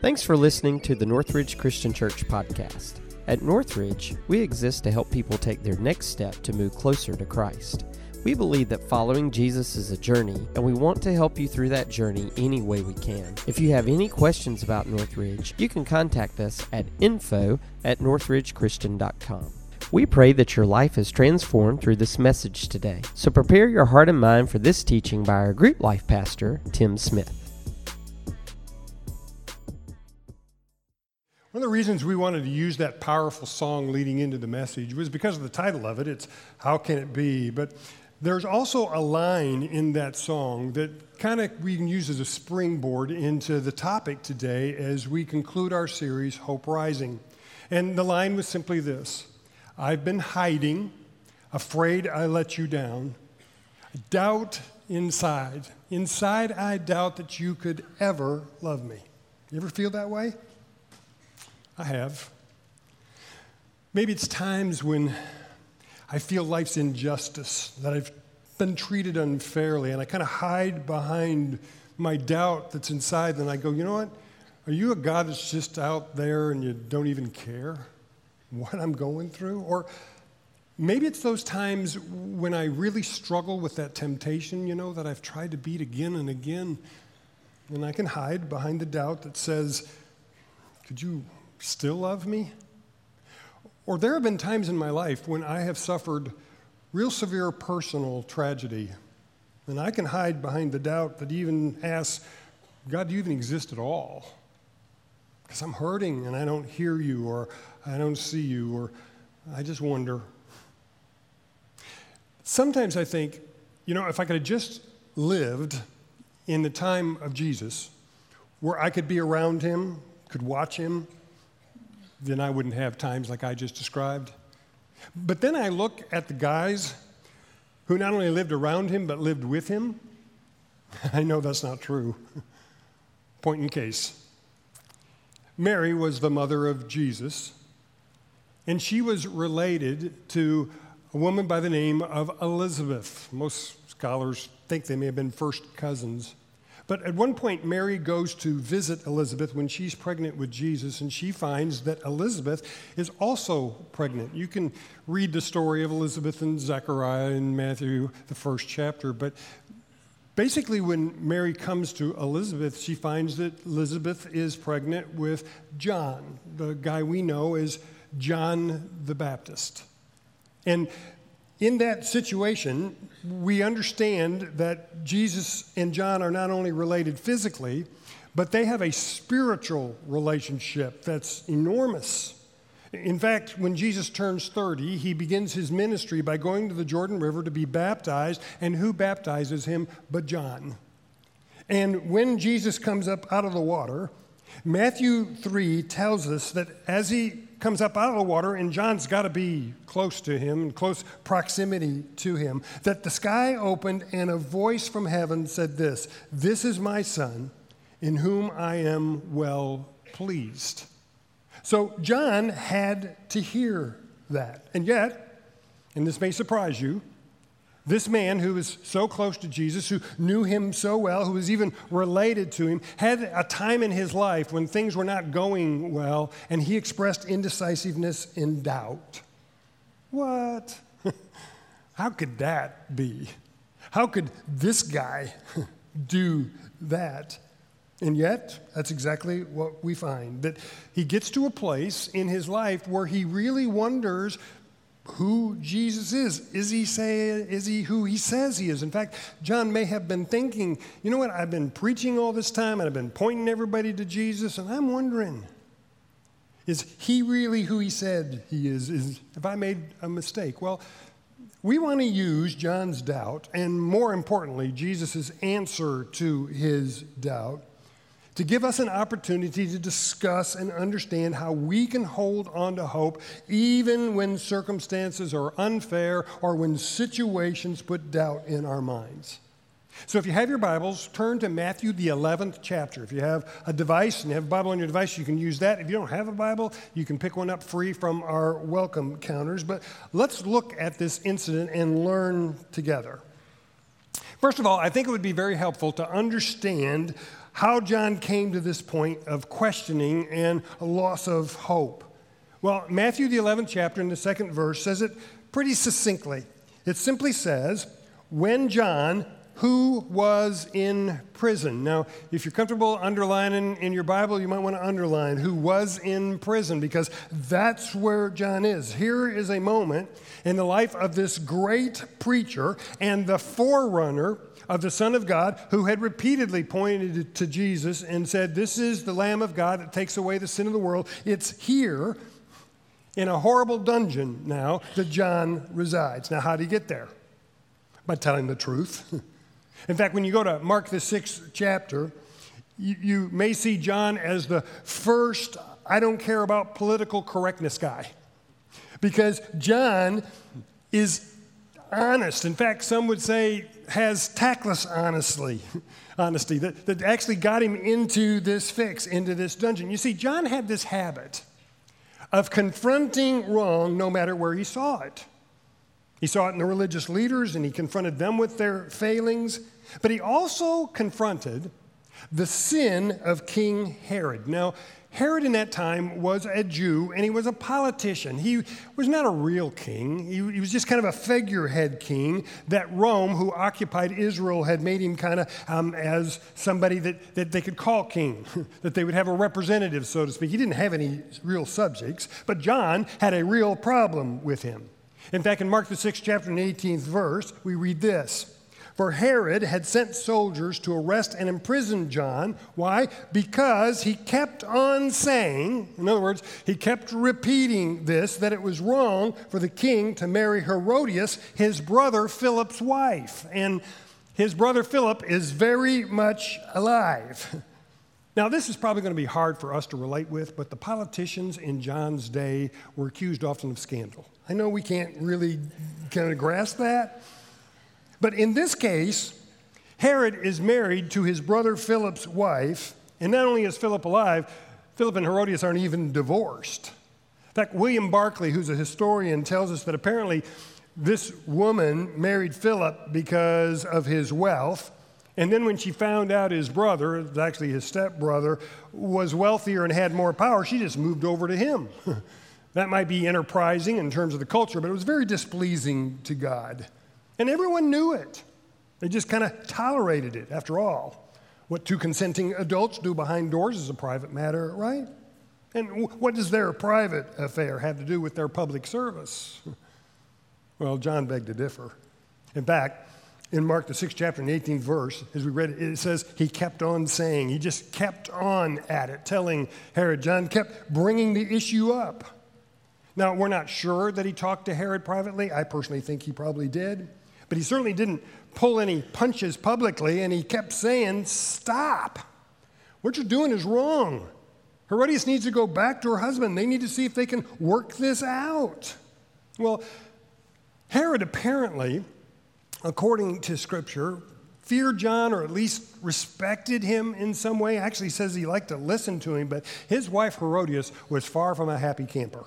Thanks for listening to the Northridge Christian Church podcast. At Northridge, we exist to help people take their next step to move closer to Christ. We believe that following Jesus is a journey, and we want to help you through that journey any way we can. If you have any questions about Northridge, you can contact us at info at northridgechristian.com. We pray that your life is transformed through this message today. So prepare your heart and mind for this teaching by our group life pastor, Tim Smith. One of the reasons we wanted to use that powerful song leading into the message was because of the title of it. It's How Can It Be? But there's also a line in that song that kind of we can use as a springboard into the topic today as we conclude our series, Hope Rising. And the line was simply this I've been hiding, afraid I let you down, doubt inside. Inside, I doubt that you could ever love me. You ever feel that way? I have. Maybe it's times when I feel life's injustice, that I've been treated unfairly, and I kind of hide behind my doubt that's inside, and I go, you know what? Are you a God that's just out there and you don't even care what I'm going through? Or maybe it's those times when I really struggle with that temptation, you know, that I've tried to beat again and again, and I can hide behind the doubt that says, could you still love me? Or there have been times in my life when I have suffered real severe personal tragedy, and I can hide behind the doubt that even asks, God, do you even exist at all? Because I'm hurting and I don't hear you, or I don't see you, or I just wonder. Sometimes I think, you know, if I could have just lived in the time of Jesus, where I could be around him, could watch him, then I wouldn't have times like I just described. But then I look at the guys who not only lived around him, but lived with him. I know that's not true. Point in case. Mary was the mother of Jesus, and she was related to a woman by the name of Elizabeth. Most scholars think they may have been first cousins. But at one point, Mary goes to visit Elizabeth when she's pregnant with Jesus, and she finds that Elizabeth is also pregnant. You can read the story of Elizabeth and Zechariah in Matthew, the first chapter. But basically, when Mary comes to Elizabeth, she finds that Elizabeth is pregnant with John, the guy we know as John the Baptist. And in that situation, we understand that Jesus and John are not only related physically, but they have a spiritual relationship that's enormous. In fact, when Jesus turns 30, he begins his ministry by going to the Jordan River to be baptized. And who baptizes him but John? And when Jesus comes up out of the water, Matthew 3 tells us that as he comes up out of the water, and John's got to be close to him, in close proximity to him, that the sky opened and a voice from heaven said this This is my son, in whom I am well pleased. So John had to hear that. And yet, and this may surprise you, this man who was so close to Jesus, who knew him so well, who was even related to him, had a time in his life when things were not going well, and he expressed indecisiveness and doubt. What? How could that be? How could this guy do that? And yet, that's exactly what we find that he gets to a place in his life where he really wonders who Jesus is. Is he say is he who he says he is? In fact, John may have been thinking, you know what, I've been preaching all this time and I've been pointing everybody to Jesus, and I'm wondering, is he really who he said he is? is have I made a mistake? Well, we want to use John's doubt, and more importantly, Jesus' answer to his doubt, to give us an opportunity to discuss and understand how we can hold on to hope even when circumstances are unfair or when situations put doubt in our minds. So, if you have your Bibles, turn to Matthew, the 11th chapter. If you have a device and you have a Bible on your device, you can use that. If you don't have a Bible, you can pick one up free from our welcome counters. But let's look at this incident and learn together. First of all, I think it would be very helpful to understand how John came to this point of questioning and a loss of hope. Well, Matthew, the 11th chapter, in the second verse, says it pretty succinctly. It simply says, When John, who was in prison. Now, if you're comfortable underlining in your Bible, you might want to underline who was in prison because that's where John is. Here is a moment in the life of this great preacher and the forerunner of the Son of God who had repeatedly pointed to Jesus and said, This is the Lamb of God that takes away the sin of the world. It's here in a horrible dungeon now that John resides. Now, how did he get there? By telling the truth. in fact, when you go to Mark, the sixth chapter, you, you may see John as the first, I don't care about political correctness guy. Because John is honest. In fact, some would say has tactless honesty, honesty that, that actually got him into this fix, into this dungeon. You see, John had this habit of confronting wrong no matter where he saw it. He saw it in the religious leaders and he confronted them with their failings, but he also confronted the sin of King Herod. Now, Herod in that time was a Jew and he was a politician. He was not a real king, he, he, was just kind of a figurehead king that Rome, who occupied Israel, had made him kind of um, as somebody that, that they could call king, that they would have a representative, so to speak. He didn't have any real subjects, but John had a real problem with him. In fact, in Mark the 6th chapter and 18th verse, we read this. For Herod had sent soldiers to arrest and imprison John. Why? Because he kept on saying, in other words, he kept repeating this, that it was wrong for the king to marry Herodias, his brother Philip's wife. And his brother Philip is very much alive. Now, this is probably going to be hard for us to relate with, but the politicians in John's day were accused often of scandal. I know we can't really kind of grasp that. But in this case, Herod is married to his brother Philip's wife, and not only is Philip alive, Philip and Herodias aren't even divorced. In fact, William Barclay, who's a historian, tells us that apparently this woman married Philip because of his wealth. And then when she found out his brother, actually his stepbrother, was wealthier and had more power, she just moved over to him. that might be enterprising in terms of the culture, but it was very displeasing to God. And everyone knew it. They just kind of tolerated it, after all. What two consenting adults do behind doors is a private matter, right? And what does their private affair have to do with their public service? Well, John begged to differ. In fact, in Mark, the sixth chapter and 18th verse, as we read it, it says he kept on saying, he just kept on at it, telling Herod. John kept bringing the issue up. Now, we're not sure that he talked to Herod privately. I personally think he probably did. But he certainly didn't pull any punches publicly, and he kept saying, Stop. What you're doing is wrong. Herodias needs to go back to her husband. They need to see if they can work this out. Well, Herod apparently, according to Scripture, feared John or at least respected him in some way. Actually, says he liked to listen to him, but his wife Herodias was far from a happy camper.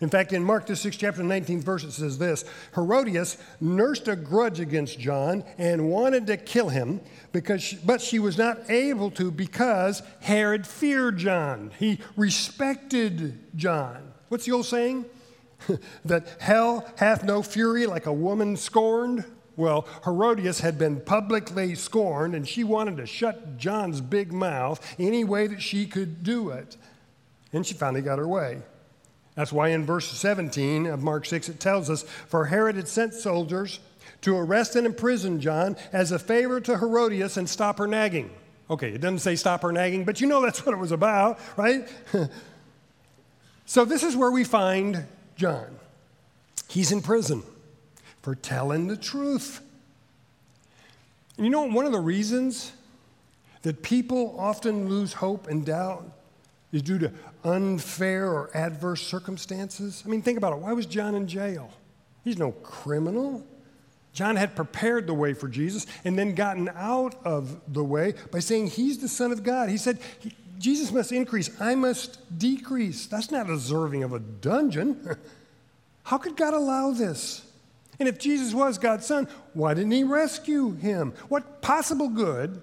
In fact, in Mark, the 6th chapter, 19th verse, it says this Herodias nursed a grudge against John and wanted to kill him, because she, but she was not able to because Herod feared John. He respected John. What's the old saying? that hell hath no fury like a woman scorned? Well, Herodias had been publicly scorned, and she wanted to shut John's big mouth any way that she could do it. And she finally got her way. That's why in verse 17 of Mark 6 it tells us, For Herod had sent soldiers to arrest and imprison John as a favor to Herodias and stop her nagging. Okay, it doesn't say stop her nagging, but you know that's what it was about, right? so this is where we find John. He's in prison for telling the truth. And you know, one of the reasons that people often lose hope and doubt is due to unfair or adverse circumstances? I mean, think about it. Why was John in jail? He's no criminal. John had prepared the way for Jesus and then gotten out of the way by saying he's the Son of God. He said, Jesus must increase, I must decrease. That's not deserving of a dungeon. How could God allow this? And if Jesus was God's Son, why didn't he rescue him? What possible good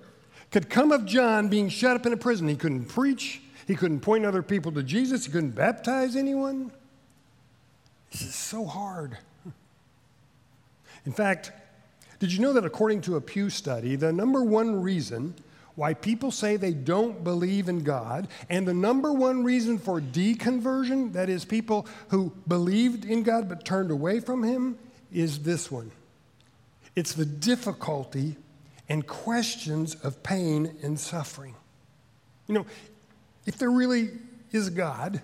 could come of John being shut up in a prison. He couldn't preach, he couldn't point other people to Jesus, he couldn't baptize anyone. This is so hard. In fact, did you know that according to a Pew study, the number one reason why people say they don't believe in God, and the number one reason for deconversion, that is, people who believed in God but turned away from Him, is this one it's the difficulty and questions of pain and suffering. You know, if there really is a God,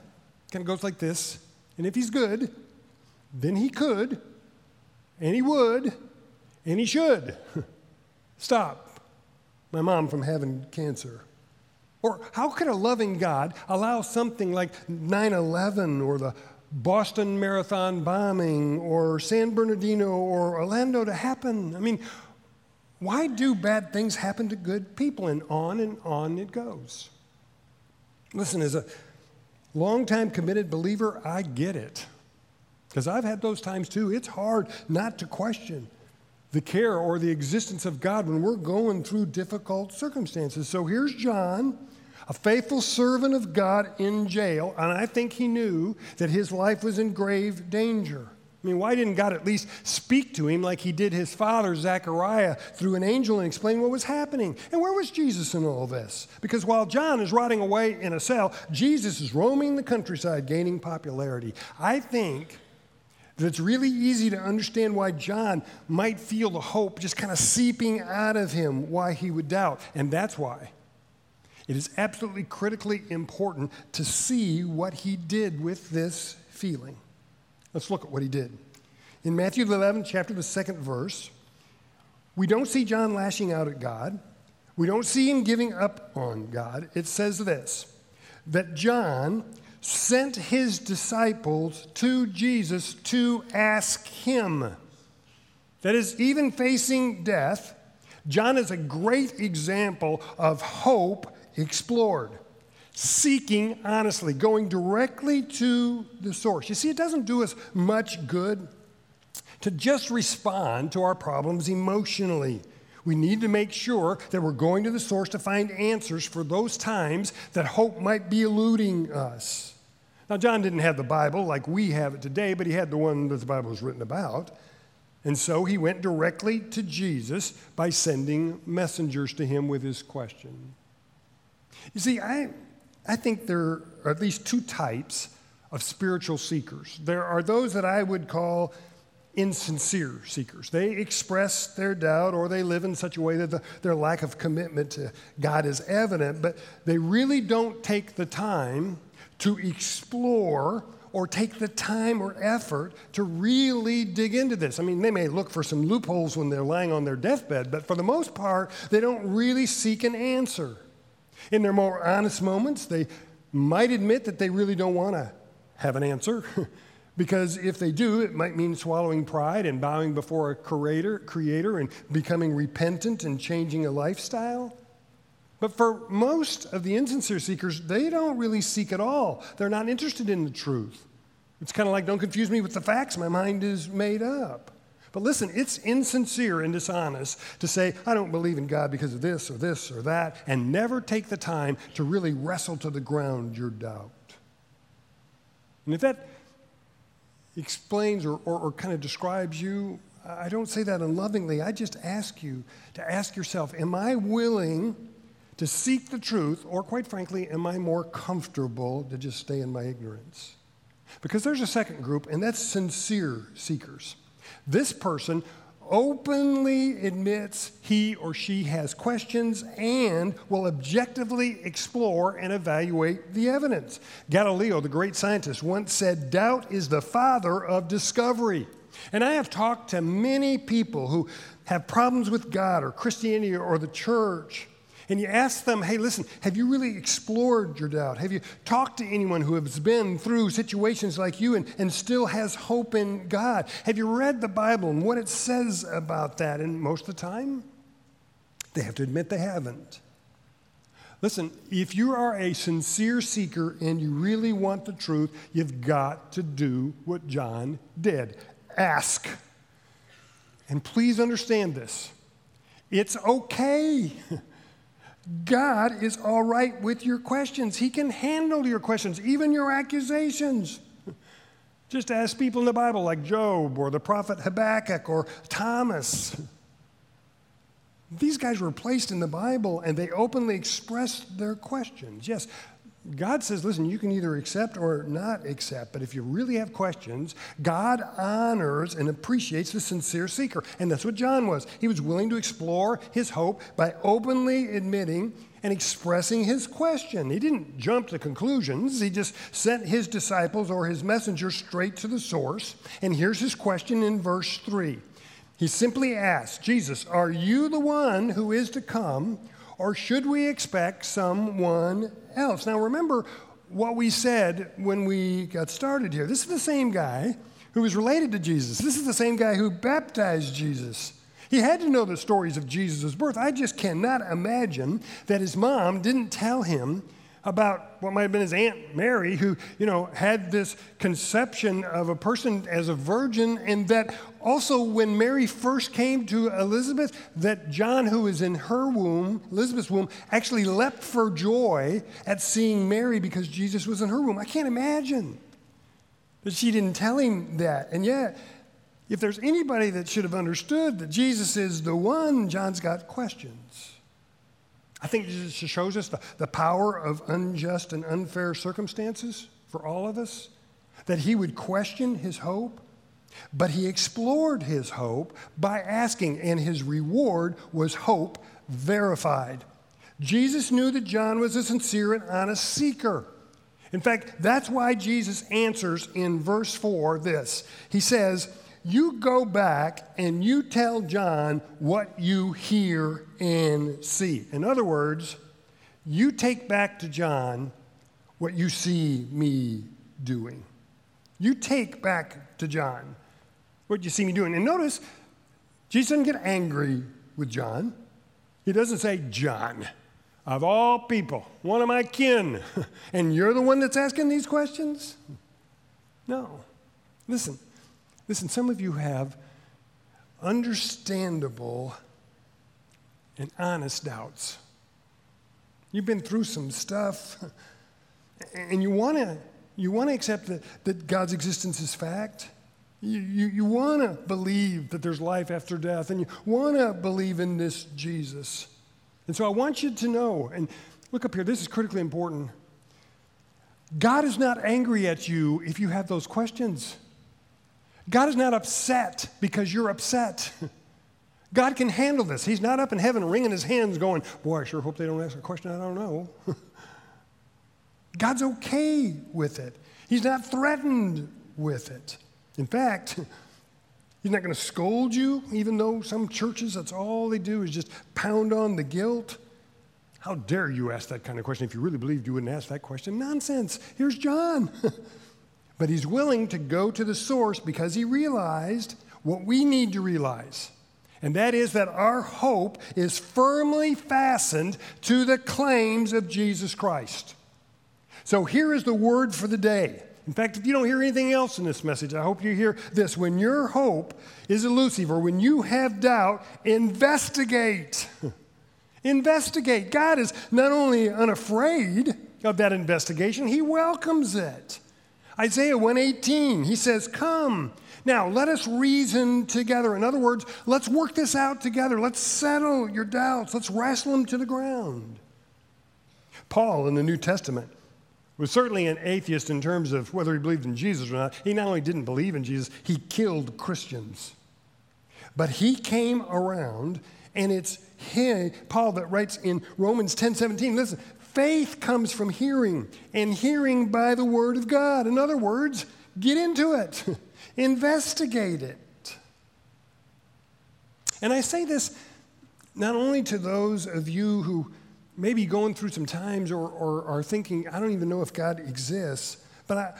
kind of goes like this, and if He's good, then He could, and He would, and He should stop my mom from having cancer? Or how could a loving God allow something like 9 11 or the Boston Marathon bombing or San Bernardino or Orlando to happen? I mean, why do bad things happen to good people? And on and on it goes. Listen, as a longtime committed believer, I get it. Because I've had those times too. It's hard not to question the care or the existence of God when we're going through difficult circumstances. So here's John, a faithful servant of God in jail, and I think he knew that his life was in grave danger. I mean, why didn't God at least speak to him like he did his father, Zechariah, through an angel and explain what was happening? And where was Jesus in all this? Because while John is rotting away in a cell, Jesus is roaming the countryside, gaining popularity. I think that it's really easy to understand why John might feel the hope just kind of seeping out of him, why he would doubt. And that's why it is absolutely critically important to see what he did with this feeling. Let's look at what he did. In Matthew 11, chapter the second verse, we don't see John lashing out at God. We don't see him giving up on God. It says this that John sent his disciples to Jesus to ask him. That is, even facing death, John is a great example of hope explored, seeking honestly, going directly to the source. You see, it doesn't do us much good to just respond to our problems emotionally. We need to make sure that we're going to the source to find answers for those times that hope might be eluding us. Now, John didn't have the Bible like we have it today, but he had the one that the Bible was written about. And so he went directly to Jesus by sending messengers to him with his question. You see, I, I think there are at least two types of spiritual seekers. There are those that I would call insincere seekers. They express their doubt or they live in such a way that the, their lack of commitment to God is evident, but they really don't take the time to explore or take the time or effort to really dig into this. I mean, they may look for some loopholes when they're lying on their deathbed, but for the most part, they don't really seek an answer. In their more honest moments, they might admit that they really don't want to have an answer. because if they do, it might mean swallowing pride and bowing before a creator, creator and becoming repentant and changing a lifestyle. But for most of the insincere seekers, they don't really seek at all. They're not interested in the truth. It's kind of like, don't confuse me with the facts, my mind is made up. But listen, it's insincere and dishonest to say, I don't believe in God because of this or this or that, and never take the time to really wrestle to the ground your doubt. And if that explains or, or, or kind of describes you, I don't say that unlovingly. I just ask you to ask yourself, am I willing to seek the truth, or quite frankly, am I more comfortable to just stay in my ignorance? Because there's a second group, and that's sincere seekers. This person openly admits he or she has questions and will objectively explore and evaluate the evidence. Galileo, the great scientist, once said, Doubt is the father of discovery. And I have talked to many people who have problems with God or Christianity or the church and you ask them, hey, listen, have you really explored your doubt? Have you talked to anyone who has been through situations like you and, and still has hope in God? Have you read the Bible and what it says about that? And most of the time, they have to admit they haven't. Listen, if you are a sincere seeker and you really want the truth, you've got to do what John did ask. And please understand this it's okay God is all right with your questions. He can handle your questions, even your accusations. Just ask people in the Bible like Job or the prophet Habakkuk or Thomas. These guys were placed in the Bible and they openly expressed their questions. Yes, God says, listen, you can either accept or not accept, but if you really have questions, God honors and appreciates the sincere seeker. And that's what John was. He was willing to explore his hope by openly admitting and expressing his question. He didn't jump to conclusions, he just sent his disciples or his messenger straight to the source. And here's his question in verse 3. He simply asked, Jesus, are you the one who is to come? Or should we expect someone else? Now, remember what we said when we got started here. This is the same guy who was related to Jesus, this is the same guy who baptized Jesus. He had to know the stories of Jesus' birth. I just cannot imagine that his mom didn't tell him about what might have been his Aunt Mary, who, you know, had this conception of a person as a virgin, and that also when Mary first came to Elizabeth, that John, who was in her womb, Elizabeth's womb, actually leapt for joy at seeing Mary because Jesus was in her womb. I can't imagine that she didn't tell him that. And yet, if there's anybody that should have understood that Jesus is the one, John's got questions. I think just shows us the, the power of unjust and unfair circumstances for all of us, that he would question his hope, but he explored his hope by asking, and his reward was hope verified. Jesus knew that John was a sincere and honest seeker. In fact, that's why Jesus answers in verse 4 this. He says, you go back and you tell John what you hear and see. In other words, you take back to John what you see me doing. You take back to John what you see me doing. And notice, Jesus doesn't get angry with John. He doesn't say, John, of all people, one of my kin, and you're the one that's asking these questions? No. Listen, Listen, some of you have understandable and honest doubts. You've been through some stuff, and you want to you want to accept that, that God's existence is fact. You, you, you want to believe that there's life after death, and you want to believe in this Jesus. And so I want you to know, and look up here, this is critically important. God is not angry at you if you have those questions. God is not upset because you're upset. God can handle this. He's not up in heaven wringing his hands going, Boy, I sure hope they don't ask a question I don't know. God's okay with it. He's not threatened with it. In fact, He's not going to scold you, even though some churches, that's all they do is just pound on the guilt. How dare you ask that kind of question? If you really believed you wouldn't ask that question, nonsense. Here's John. But he's willing to go to the source because he realized what we need to realize. And that is that our hope is firmly fastened to the claims of Jesus Christ. So here is the word for the day. In fact, if you don't hear anything else in this message, I hope you hear this. When your hope is elusive or when you have doubt, investigate. investigate. God is not only unafraid of that investigation, He welcomes it. Isaiah 118, he says, Come. Now, let us reason together. In other words, let's work this out together. Let's settle your doubts. Let's wrestle them to the ground. Paul in the New Testament was certainly an atheist in terms of whether he believed in Jesus or not. He not only didn't believe in Jesus, he killed Christians. But he came around, and it's he, Paul that writes in Romans 10 17, listen, Faith comes from hearing, and hearing by the Word of God. In other words, get into it, investigate it. And I say this not only to those of you who may be going through some times or, or are thinking, I don't even know if God exists, but I,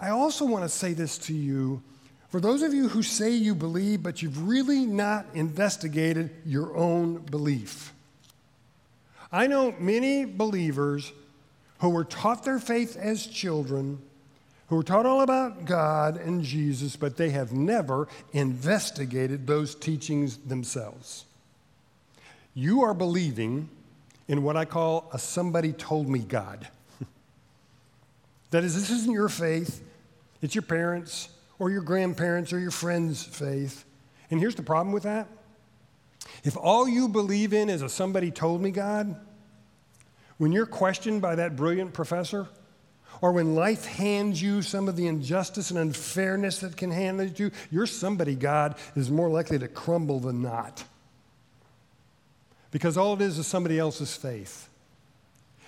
I also want to say this to you. For those of you who say you believe, but you've really not investigated your own belief. I know many believers who were taught their faith as children, who are taught all about God and Jesus, but they have never investigated those teachings themselves. You are believing in what I call a somebody told me God. that is, this isn't your faith, it's your parents or your grandparents or your friends' faith. And here's the problem with that if all you believe in is a somebody told me God, when you're questioned by that brilliant professor, or when life hands you some of the injustice and unfairness that can hand it to you, your somebody God is more likely to crumble than not. Because all it is is somebody else's faith.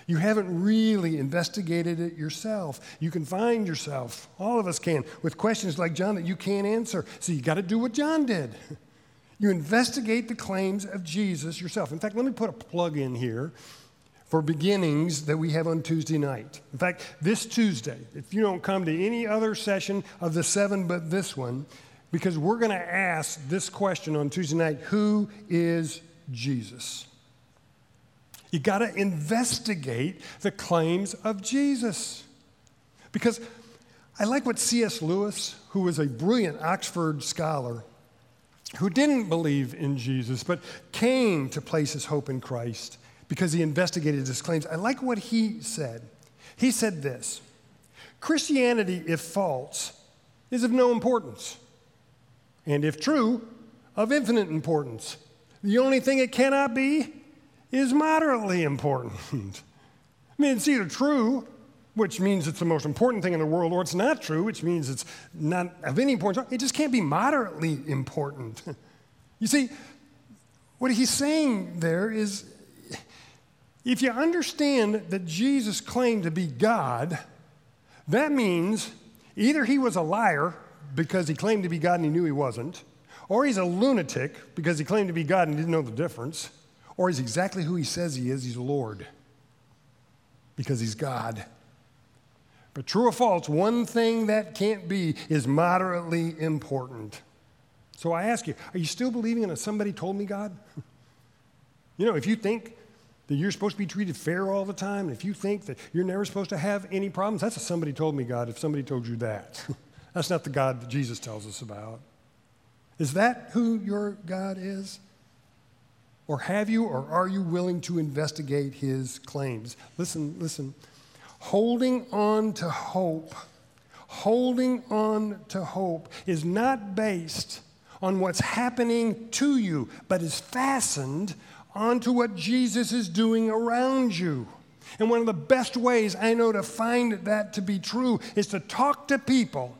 You haven't really investigated it yourself. You can find yourself, all of us can, with questions like John that you can't answer. So you got to do what John did. You investigate the claims of Jesus yourself. In fact, let me put a plug in here for beginnings that we have on Tuesday night. In fact, this Tuesday, if you don't come to any other session of the seven but this one, because we're going to ask this question on Tuesday night Who is Jesus? You got to investigate the claims of Jesus. Because I like what C.S. Lewis, who was a brilliant Oxford scholar, who didn't believe in Jesus, but came to place his hope in Christ because he investigated his claims. I like what he said. He said this Christianity, if false, is of no importance, and if true, of infinite importance. The only thing it cannot be is moderately important. I mean, it's either true, which means it's the most important thing in the world, or it's not true, which means it's not of any importance. It just can't be moderately important. You see, what he's saying there is if you understand that Jesus claimed to be God, that means either he was a liar because he claimed to be God and he knew he wasn't, or he's a lunatic because he claimed to be God and he didn't know the difference, or he's exactly who he says he is he's Lord because he's God. But true or false, one thing that can't be is moderately important. So I ask you, are you still believing in a somebody told me God? you know, if you think that you're supposed to be treated fair all the time, and if you think that you're never supposed to have any problems, that's a somebody told me God if somebody told you that. that's not the God that Jesus tells us about. Is that who your God is? Or have you or are you willing to investigate his claims? Listen, listen. Holding on to hope, holding on to hope is not based on what's happening to you, but is fastened onto what Jesus is doing around you. And one of the best ways I know to find that to be true is to talk to people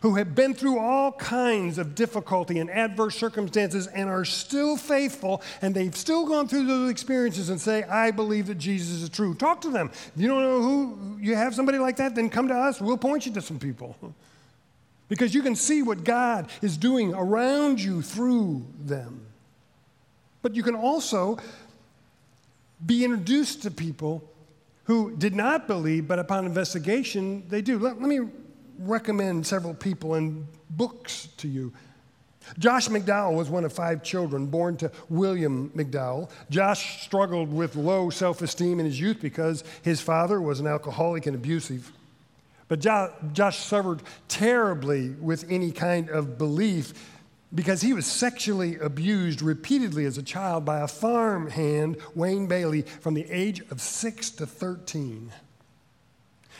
who have been through all kinds of difficulty and adverse circumstances and are still faithful and they've still gone through those experiences and say, I believe that Jesus is true. Talk to them. If you don't know who you have somebody like that, then come to us. We'll point you to some people. Because you can see what God is doing around you through them. But you can also be introduced to people who did not believe, but upon investigation, they do. Let, let me recommend several people and books to you. Josh McDowell was one of five children born to William McDowell. Josh struggled with low self esteem in his youth because his father was an alcoholic and abusive. But Josh suffered terribly with any kind of belief because he was sexually abused repeatedly as a child by a farm hand, Wayne Bailey, from the age of 6 to 13.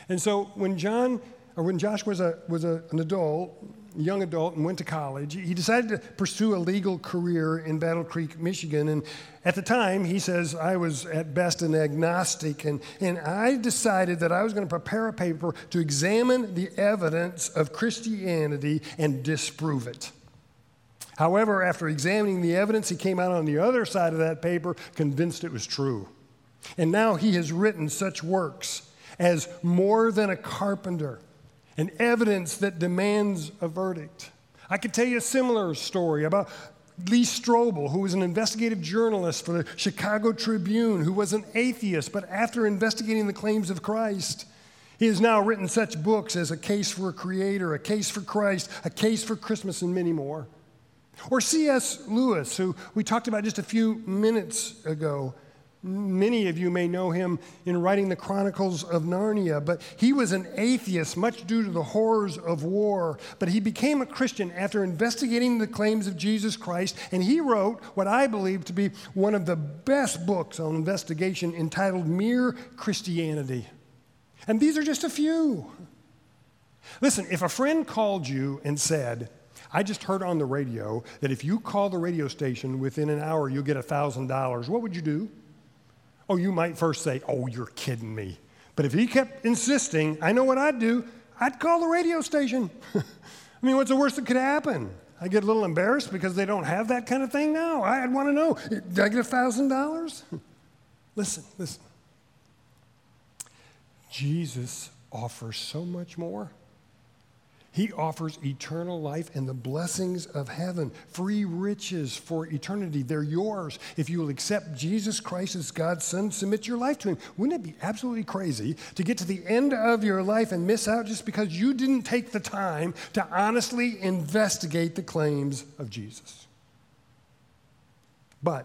And so when John or when Josh was, a, was a, an adult, young adult, and went to college, he decided to pursue a legal career in Battle Creek, Michigan. And at the time, he says, I was at best an agnostic, and, and I decided that I was going to prepare a paper to examine the evidence of Christianity and disprove it. However, after examining the evidence, he came out on the other side of that paper convinced it was true. And now he has written such works as More Than a Carpenter and Evidence That Demands a Verdict. I could tell you a similar story about Lee Strobel, who was an investigative journalist for the Chicago Tribune, who was an atheist, but after investigating the claims of Christ, he has now written such books as A Case for a Creator, A Case for Christ, A Case for Christmas, and many more. Or C.S. Lewis, who we talked about just a few minutes ago. Many of you may know him in writing the Chronicles of Narnia, but he was an atheist, much due to the horrors of war. But he became a Christian after investigating the claims of Jesus Christ, and he wrote what I believe to be one of the best books on investigation entitled Mere Christianity. And these are just a few. Listen, if a friend called you and said, I just heard on the radio that if you call the radio station within an hour, you'll get $1,000, what would you do? Oh, you might first say, Oh, you're kidding me. But if he kept insisting, I know what I'd do. I'd call the radio station. I mean, what's the worst that could happen? I get a little embarrassed because they don't have that kind of thing now. I'd want to know did I get $1,000? listen, listen. Jesus offers so much more. He offers eternal life and the blessings of heaven, free riches for eternity. They're yours if you will accept Jesus Christ as God's Son, submit your life to Him. Wouldn't it be absolutely crazy to get to the end of your life and miss out just because you didn't take the time to honestly investigate the claims of Jesus? But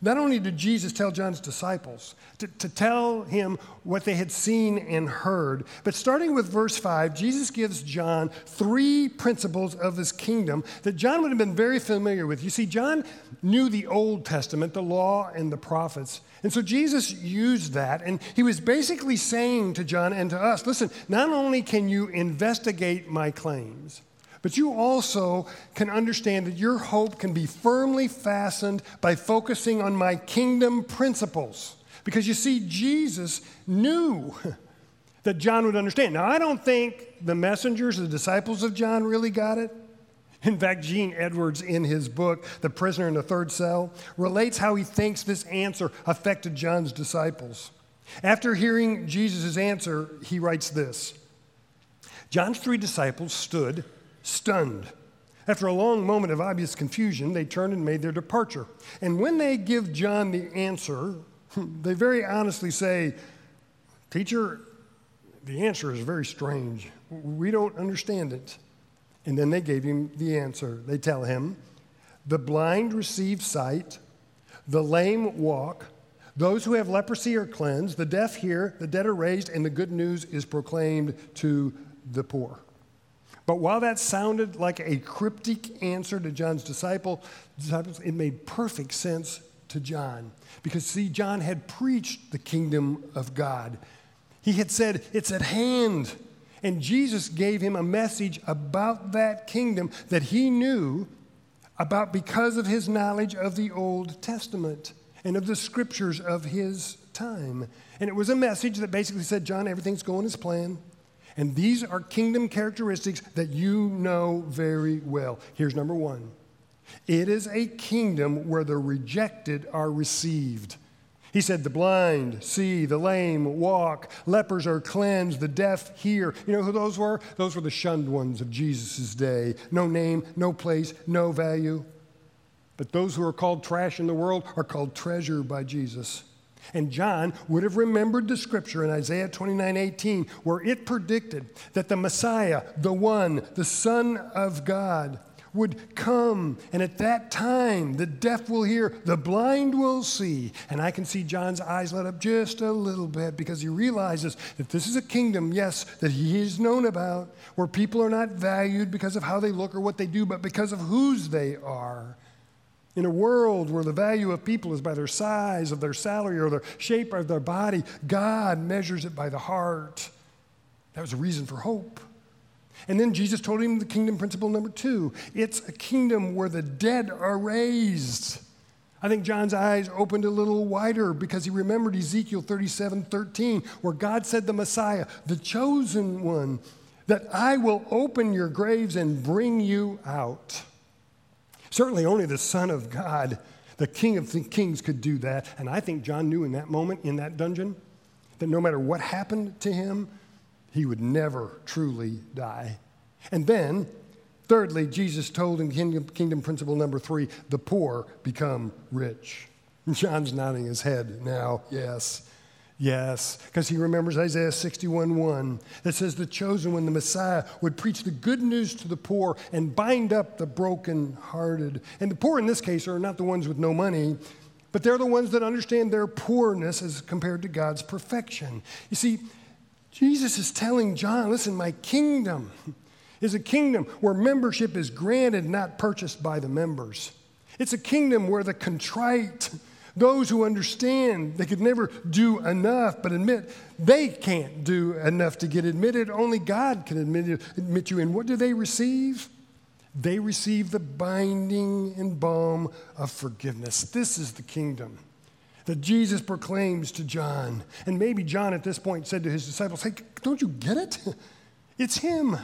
not only did Jesus tell John's disciples to, to, tell him what they had seen and heard, but starting with verse 5, Jesus gives John three principles of his kingdom that John would have been very familiar with. You see, John knew the Old Testament, the law, and the prophets. And so Jesus used that, and he was basically saying to John and to us listen, not only can you investigate my claims, but you also can understand that your hope can be firmly fastened by focusing on my kingdom principles. Because you see, Jesus knew that John would understand. Now, I don't think the messengers, the disciples of John, really got it. In fact, Gene Edwards, in his book, The Prisoner in the Third Cell, relates how he thinks this answer affected John's disciples. After hearing Jesus' answer, he writes this John's three disciples stood stunned. After a long moment of obvious confusion, they turned and made their departure. And when they give John the answer, they very honestly say, Teacher, the answer is very strange. We don't understand it. And then they gave him the answer. They tell him, The blind receive sight, the lame walk, those who have leprosy are cleansed, the deaf hear, the dead are raised, and the good news is proclaimed to the poor. But while that sounded like a cryptic answer to John's disciple, it made perfect sense to John. Because, see, John had preached the kingdom of God. He had said, It's at hand. And Jesus gave him a message about that kingdom that he knew about because of his knowledge of the Old Testament and of the scriptures of his time. And it was a message that basically said, John, everything's going as planned. And these are kingdom characteristics that you know very well. Here's number one it is a kingdom where the rejected are received. He said, The blind see, the lame walk, lepers are cleansed, the deaf hear. You know who those were? Those were the shunned ones of Jesus' day. No name, no place, no value. But those who are called trash in the world are called treasure by Jesus. And John would have remembered the scripture in Isaiah 29 18, where it predicted that the Messiah, the one, the Son of God, would come. And at that time, the deaf will hear, the blind will see. And I can see John's eyes light up just a little bit because he realizes that this is a kingdom, yes, that he is known about, where people are not valued because of how they look or what they do, but because of whose they are. In a world where the value of people is by their size, of their salary, or the shape of their body, God measures it by the heart. That was a reason for hope. And then Jesus told him the kingdom principle number two it's a kingdom where the dead are raised. I think John's eyes opened a little wider because he remembered Ezekiel 37 13, where God said, The Messiah, the chosen one, that I will open your graves and bring you out. Certainly, only the Son of God, the King of Kings, could do that. And I think John knew in that moment, in that dungeon, that no matter what happened to him, he would never truly die. And then, thirdly, Jesus told in kingdom, kingdom principle number three the poor become rich. John's nodding his head now, yes. Yes, because he remembers Isaiah 61 1 that says, The chosen one, the Messiah, would preach the good news to the poor and bind up the brokenhearted. And the poor in this case are not the ones with no money, but but they're the ones that understand their poorness as compared to God's perfection. You see, Jesus is telling John, listen, my kingdom is a kingdom where membership is granted, not purchased by the members. It's a kingdom where the contrite, those who understand they could never do enough, but admit they can't do enough to get admitted, only God can admit, admit you in. What do they receive? They receive the binding and balm of forgiveness. This is the kingdom that Jesus proclaims to John. And maybe John at this point said to his disciples, Hey, don't you get it? It's him.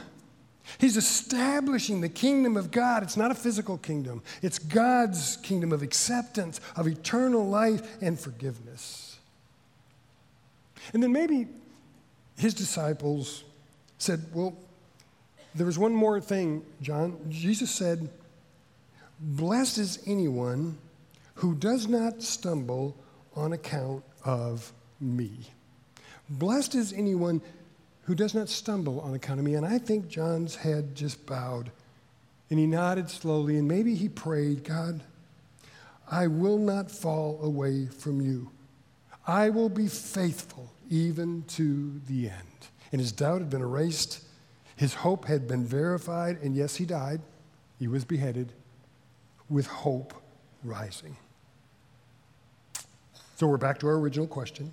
He's establishing the kingdom of God. It's not a physical kingdom, it's God's kingdom of acceptance, of eternal life, and forgiveness. And then maybe his disciples said, Well, there was one more thing, John. Jesus said, Blessed is anyone who does not stumble on account of me. Blessed is anyone who does not stumble on account of me. And I think John's head just bowed and he nodded slowly and maybe he prayed, God, I will not fall away from you. I will be faithful even to the end. And his doubt had been erased, his hope had been verified, and yes, he died. He was beheaded with hope rising. So we're back to our original question.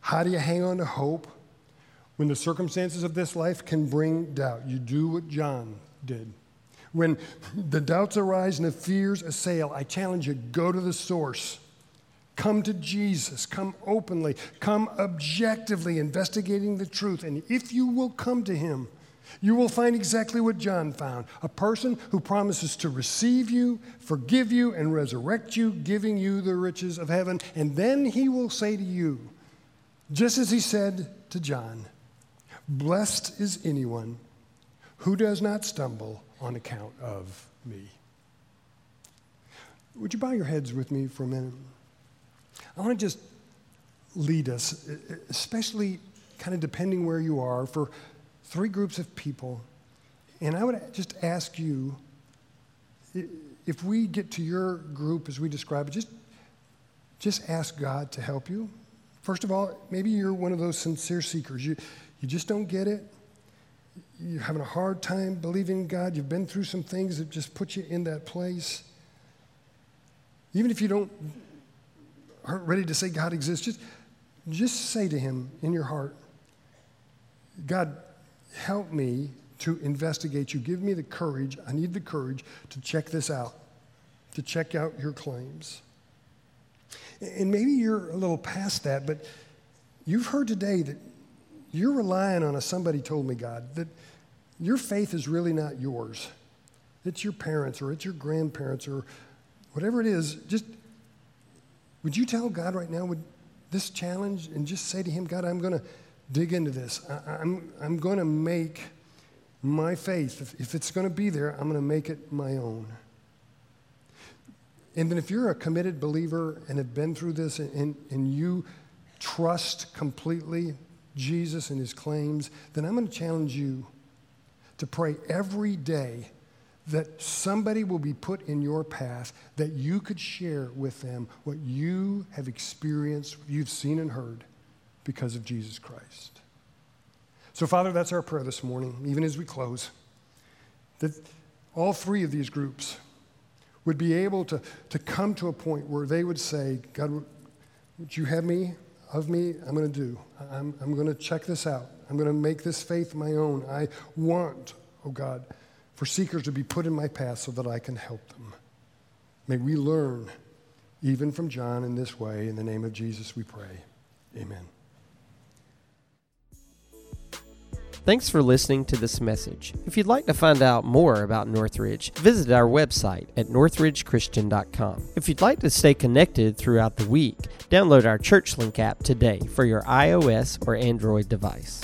How do you hang on to hope when the circumstances of this life can bring doubt? You do what John did. When the doubts arise and the fears assail, I challenge you go to the source. Come to Jesus. Come openly. Come objectively, investigating the truth. And if you will come to Him, you will find exactly what John found a person who promises to receive you, forgive you, and resurrect you, giving you the riches of heaven. And then he will say to you, just as he said to John, Blessed is anyone who does not stumble on account of me. Would you bow your heads with me for a minute? I want to just lead us, especially kind of depending where you are, for three groups of people. And I would just ask you if we get to your group as we describe it, just, just ask God to help you. First of all, maybe you're one of those sincere seekers. You, you just don't get it. You're having a hard time believing God. You've been through some things that just put you in that place. Even if you don't aren't ready to say God exists, just, just say to Him in your heart, God, help me to investigate you. Give me the courage. I need the courage to check this out, to check out your claims. And maybe you're a little past that, but you've heard today that you're relying on a somebody told me, God, that your faith is really not yours. It's your parents or it's your grandparents or whatever it is. Just would you tell God right now, would this challenge, and just say to Him, God, I'm going to dig into this. I, am I'm, I'm going to make my faith, if, if it's going to be there, I'm going to make it my own. And then if you're a committed believer and have been through this and, and, and you trust completely Jesus and his claims, then I'm going to challenge you to pray every day that somebody will be put in your path that you could share with them what you have experienced, you've seen and heard because of Jesus Christ. So, Father, that's our prayer this morning, even as we close, that all three of these groups would be able to, to come to a point where they would say, God, would you have me, of me, I'm going to do. I'm, I'm going to check this out. I'm going to make this faith my own. I want, oh God, for seekers to be put in my path so that I can help them. May we learn, even from John, in this way. In the name of Jesus, we pray. Amen. Thanks for listening to this message. If you'd like to find out more about Northridge, visit our website at northridgechristian.com. If you'd like to stay connected throughout the week, download our ChurchLink app today for your iOS or Android device.